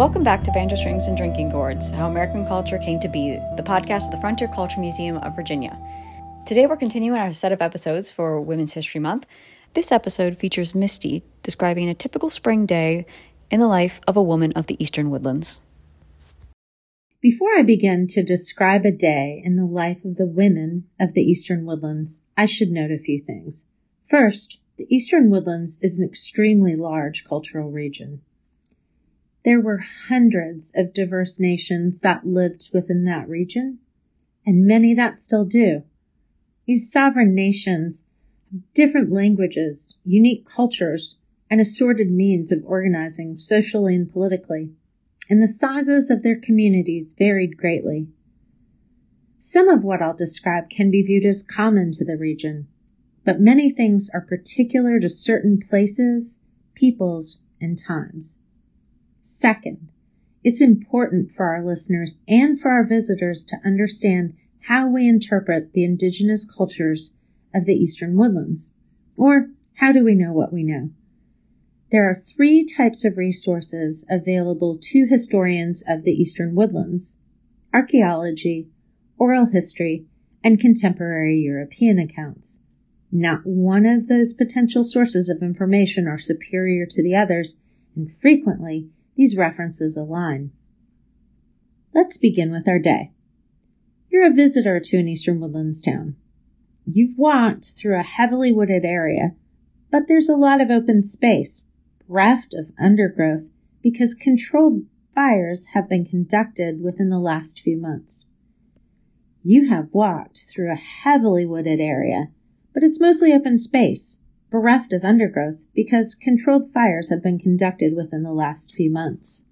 Welcome back to Banjo Strings and Drinking Gourds How American Culture Came to Be, the podcast of the Frontier Culture Museum of Virginia. Today we're continuing our set of episodes for Women's History Month. This episode features Misty describing a typical spring day in the life of a woman of the Eastern Woodlands. Before I begin to describe a day in the life of the women of the Eastern Woodlands, I should note a few things. First, the Eastern Woodlands is an extremely large cultural region. There were hundreds of diverse nations that lived within that region, and many that still do. These sovereign nations have different languages, unique cultures, and assorted means of organizing socially and politically, and the sizes of their communities varied greatly. Some of what I'll describe can be viewed as common to the region, but many things are particular to certain places, peoples, and times. Second, it's important for our listeners and for our visitors to understand how we interpret the indigenous cultures of the eastern woodlands. Or how do we know what we know? There are three types of resources available to historians of the eastern woodlands archaeology, oral history, and contemporary European accounts. Not one of those potential sources of information are superior to the others, and frequently these references align. Let's begin with our day. You're a visitor to an eastern woodlands town. You've walked through a heavily wooded area, but there's a lot of open space, bereft of undergrowth, because controlled fires have been conducted within the last few months. You have walked through a heavily wooded area but it's mostly open space, bereft of undergrowth because controlled fires have been conducted within the last few months.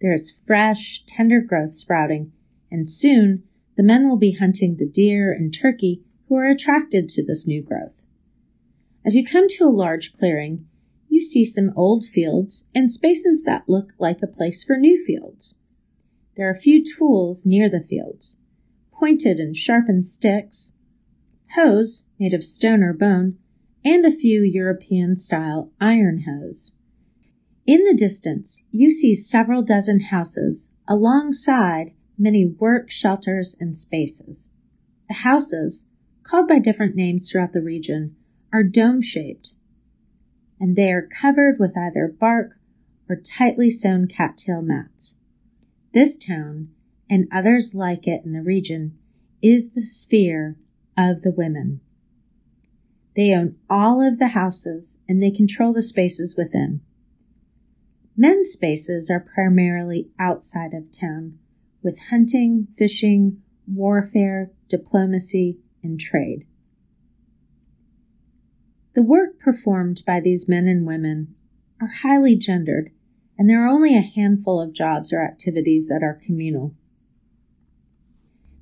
There is fresh, tender growth sprouting, and soon the men will be hunting the deer and turkey who are attracted to this new growth. As you come to a large clearing, you see some old fields and spaces that look like a place for new fields. There are a few tools near the fields, pointed and sharpened sticks, hoes made of stone or bone, and a few European style iron hoes. In the distance, you see several dozen houses alongside many work shelters and spaces. The houses, called by different names throughout the region, are dome shaped and they are covered with either bark or tightly sewn cattail mats. This town, and others like it in the region, is the sphere of the women. They own all of the houses and they control the spaces within. Men's spaces are primarily outside of town with hunting, fishing, warfare, diplomacy, and trade. The work performed by these men and women are highly gendered, and there are only a handful of jobs or activities that are communal.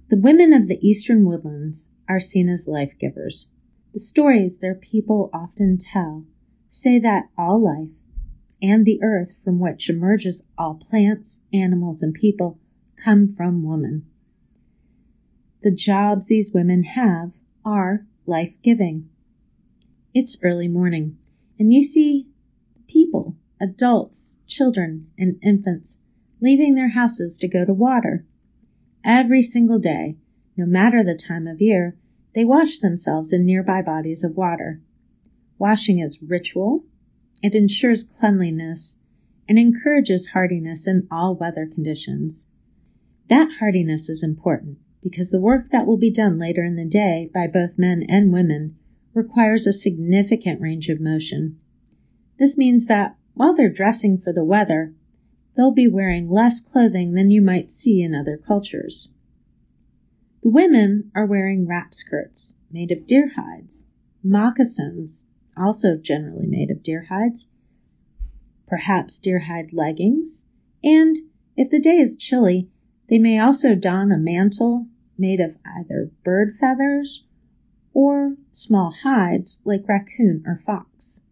The women of the eastern woodlands are seen as life givers. The stories their people often tell say that all life and the earth from which emerges all plants, animals, and people come from woman. The jobs these women have are life giving. It's early morning, and you see people, adults, children, and infants leaving their houses to go to water. Every single day, no matter the time of year, they wash themselves in nearby bodies of water. Washing is ritual, it ensures cleanliness, and encourages hardiness in all weather conditions. That hardiness is important because the work that will be done later in the day by both men and women requires a significant range of motion. This means that while they're dressing for the weather, they'll be wearing less clothing than you might see in other cultures. The women are wearing wrap skirts made of deer hides, moccasins, also generally made of deer hides, perhaps deer hide leggings, and if the day is chilly, they may also don a mantle made of either bird feathers or small hides like raccoon or fox.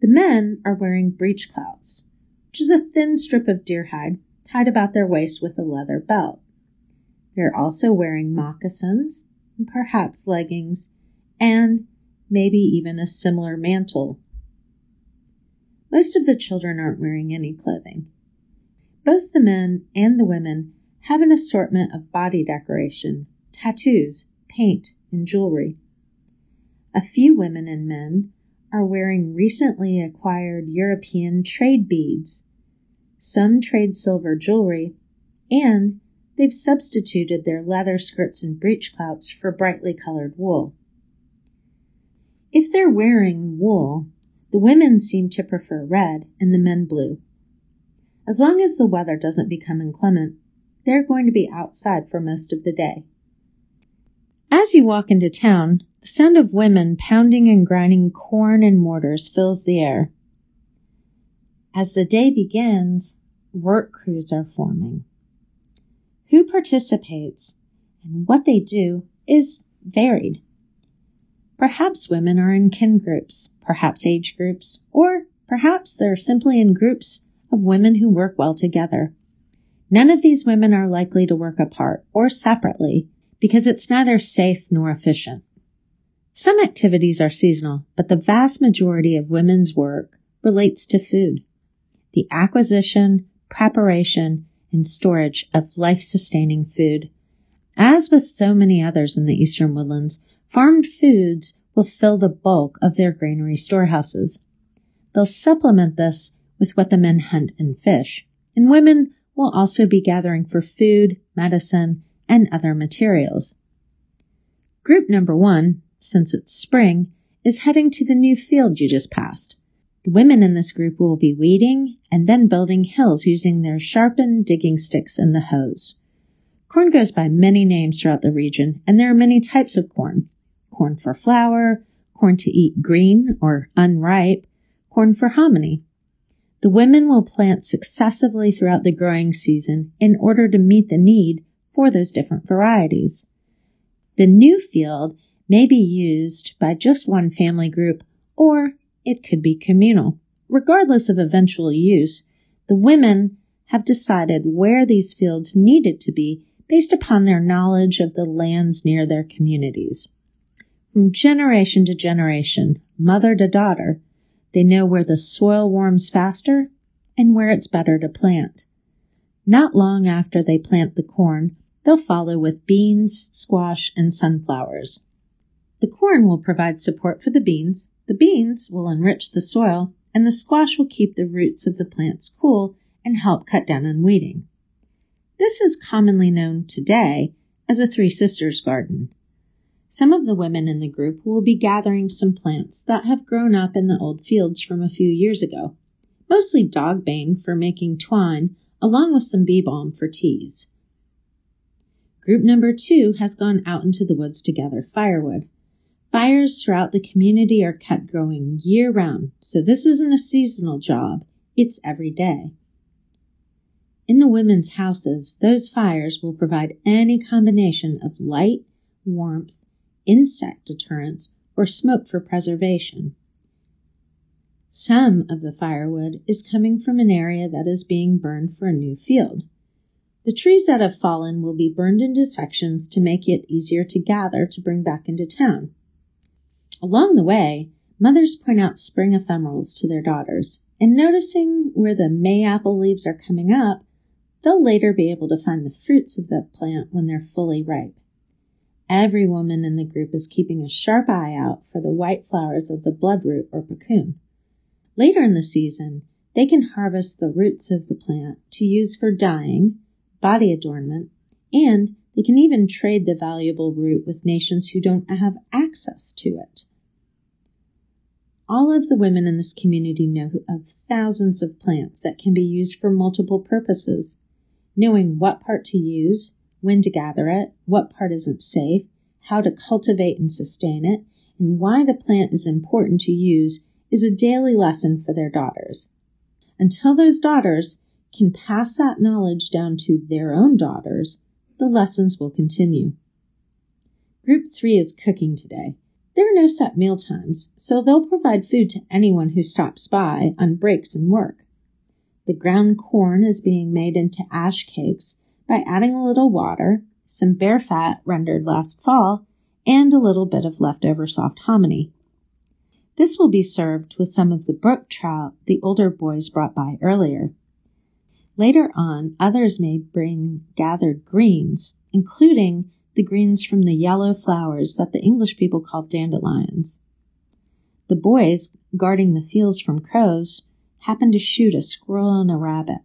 The men are wearing breechclouts, which is a thin strip of deer hide tied about their waist with a leather belt. They're also wearing moccasins, perhaps leggings, and maybe even a similar mantle. Most of the children aren't wearing any clothing, Both the men and the women have an assortment of body decoration, tattoos, paint, and jewelry. A few women and men are wearing recently acquired European trade beads. Some trade silver jewelry, and they've substituted their leather skirts and breechclouts for brightly colored wool. If they're wearing wool, the women seem to prefer red and the men blue. As long as the weather doesn't become inclement, they're going to be outside for most of the day. As you walk into town, the sound of women pounding and grinding corn and mortars fills the air. As the day begins, work crews are forming. Who participates and what they do is varied. Perhaps women are in kin groups, perhaps age groups, or perhaps they're simply in groups of women who work well together. None of these women are likely to work apart or separately because it's neither safe nor efficient. Some activities are seasonal, but the vast majority of women's work relates to food. The acquisition, preparation, and storage of life-sustaining food. As with so many others in the eastern woodlands, Farmed foods will fill the bulk of their granary storehouses. They'll supplement this with what the men hunt and fish, and women will also be gathering for food, medicine, and other materials. Group number one, since it's spring, is heading to the new field you just passed. The women in this group will be weeding and then building hills using their sharpened digging sticks and the hoes. Corn goes by many names throughout the region, and there are many types of corn corn for flour, corn to eat green or unripe, corn for hominy. The women will plant successively throughout the growing season in order to meet the need for those different varieties. The new field may be used by just one family group or it could be communal. Regardless of eventual use, the women have decided where these fields needed to be based upon their knowledge of the lands near their communities. From generation to generation, mother to daughter, they know where the soil warms faster and where it's better to plant. Not long after they plant the corn, they'll follow with beans, squash, and sunflowers. The corn will provide support for the beans, the beans will enrich the soil, and the squash will keep the roots of the plants cool and help cut down on weeding. This is commonly known today as a Three Sisters garden. Some of the women in the group will be gathering some plants that have grown up in the old fields from a few years ago, mostly dogbane for making twine, along with some bee balm for teas. Group number two has gone out into the woods to gather firewood. Fires throughout the community are kept growing year round, so this isn't a seasonal job, it's every day. In the women's houses, those fires will provide any combination of light, warmth, insect deterrence, or smoke for preservation. Some of the firewood is coming from an area that is being burned for a new field. The trees that have fallen will be burned into sections to make it easier to gather to bring back into town. Along the way, mothers point out spring ephemerals to their daughters, and noticing where the mayapple leaves are coming up, they'll later be able to find the fruits of the plant when they're fully ripe. Every woman in the group is keeping a sharp eye out for the white flowers of the bloodroot or puccoon. Later in the season, they can harvest the roots of the plant to use for dyeing, body adornment, and they can even trade the valuable root with nations who don't have access to it. All of the women in this community know of thousands of plants that can be used for multiple purposes. Knowing what part to use, when to gather it, what part isn't safe, how to cultivate and sustain it, and why the plant is important to use is a daily lesson for their daughters. Until those daughters can pass that knowledge down to their own daughters, the lessons will continue. Group 3 is cooking today. There are no set meal times, so they'll provide food to anyone who stops by on breaks and work. The ground corn is being made into ash cakes by adding a little water, some bear fat rendered last fall, and a little bit of leftover soft hominy. This will be served with some of the brook trout the older boys brought by earlier. Later on, others may bring gathered greens, including the greens from the yellow flowers that the English people call dandelions. The boys, guarding the fields from crows, happen to shoot a squirrel and a rabbit.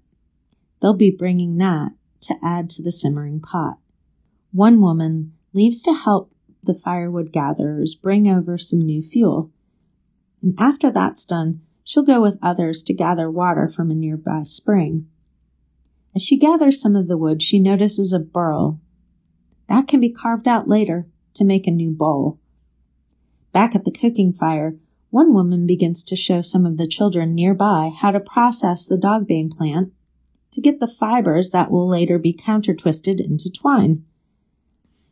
They'll be bringing that to add to the simmering pot. One woman leaves to help the firewood gatherers bring over some new fuel. And after that's done, she'll go with others to gather water from a nearby spring. As she gathers some of the wood, she notices a burl. That can be carved out later to make a new bowl. Back at the cooking fire, one woman begins to show some of the children nearby how to process the dogbane plant to get the fibers that will later be counter twisted into twine.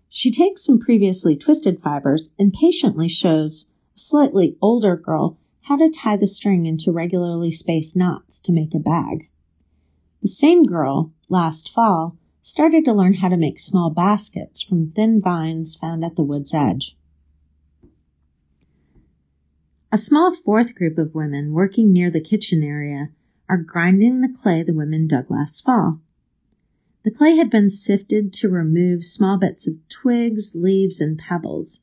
She takes some previously twisted fibers and patiently shows a slightly older girl how to tie the string into regularly spaced knots to make a bag. The same girl, last fall, started to learn how to make small baskets from thin vines found at the wood's edge. A small fourth group of women working near the kitchen area are grinding the clay the women dug last fall. The clay had been sifted to remove small bits of twigs, leaves, and pebbles.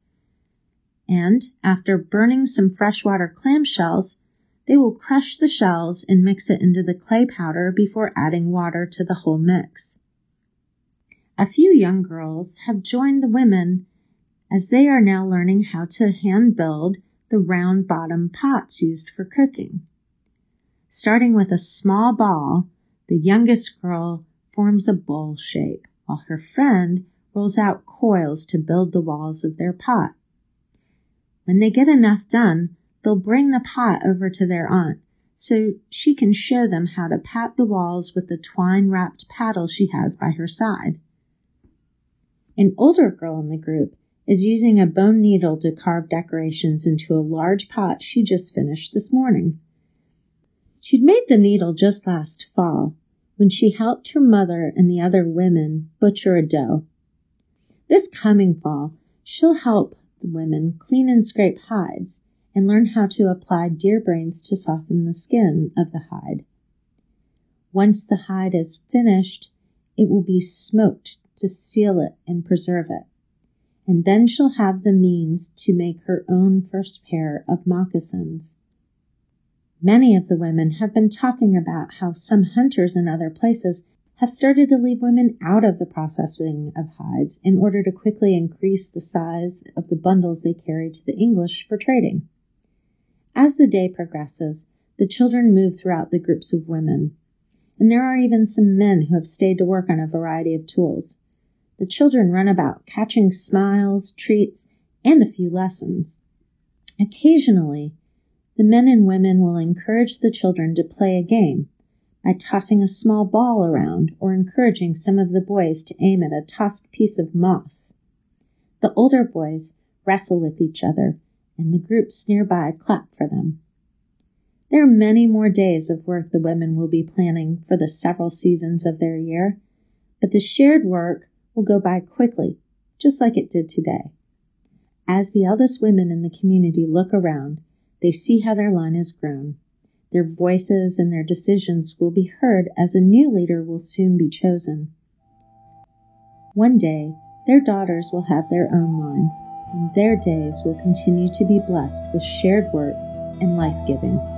And after burning some freshwater clam shells, they will crush the shells and mix it into the clay powder before adding water to the whole mix. A few young girls have joined the women as they are now learning how to hand build the round bottom pots used for cooking. Starting with a small ball, the youngest girl forms a bowl shape, while her friend rolls out coils to build the walls of their pot. When they get enough done, they'll bring the pot over to their aunt so she can show them how to pat the walls with the twine wrapped paddle she has by her side. An older girl in the group is using a bone needle to carve decorations into a large pot she just finished this morning. She'd made the needle just last fall when she helped her mother and the other women butcher a doe. This coming fall, she'll help the women clean and scrape hides and learn how to apply deer brains to soften the skin of the hide. Once the hide is finished, it will be smoked to seal it and preserve it. And then she'll have the means to make her own first pair of moccasins. Many of the women have been talking about how some hunters in other places have started to leave women out of the processing of hides in order to quickly increase the size of the bundles they carry to the English for trading. As the day progresses, the children move throughout the groups of women, and there are even some men who have stayed to work on a variety of tools. The children run about catching smiles, treats, and a few lessons. Occasionally, the men and women will encourage the children to play a game by tossing a small ball around or encouraging some of the boys to aim at a tossed piece of moss. The older boys wrestle with each other and the groups nearby clap for them. There are many more days of work the women will be planning for the several seasons of their year, but the shared work will go by quickly, just like it did today. As the eldest women in the community look around, they see how their line has grown. Their voices and their decisions will be heard as a new leader will soon be chosen. One day, their daughters will have their own line and their days will continue to be blessed with shared work and life giving.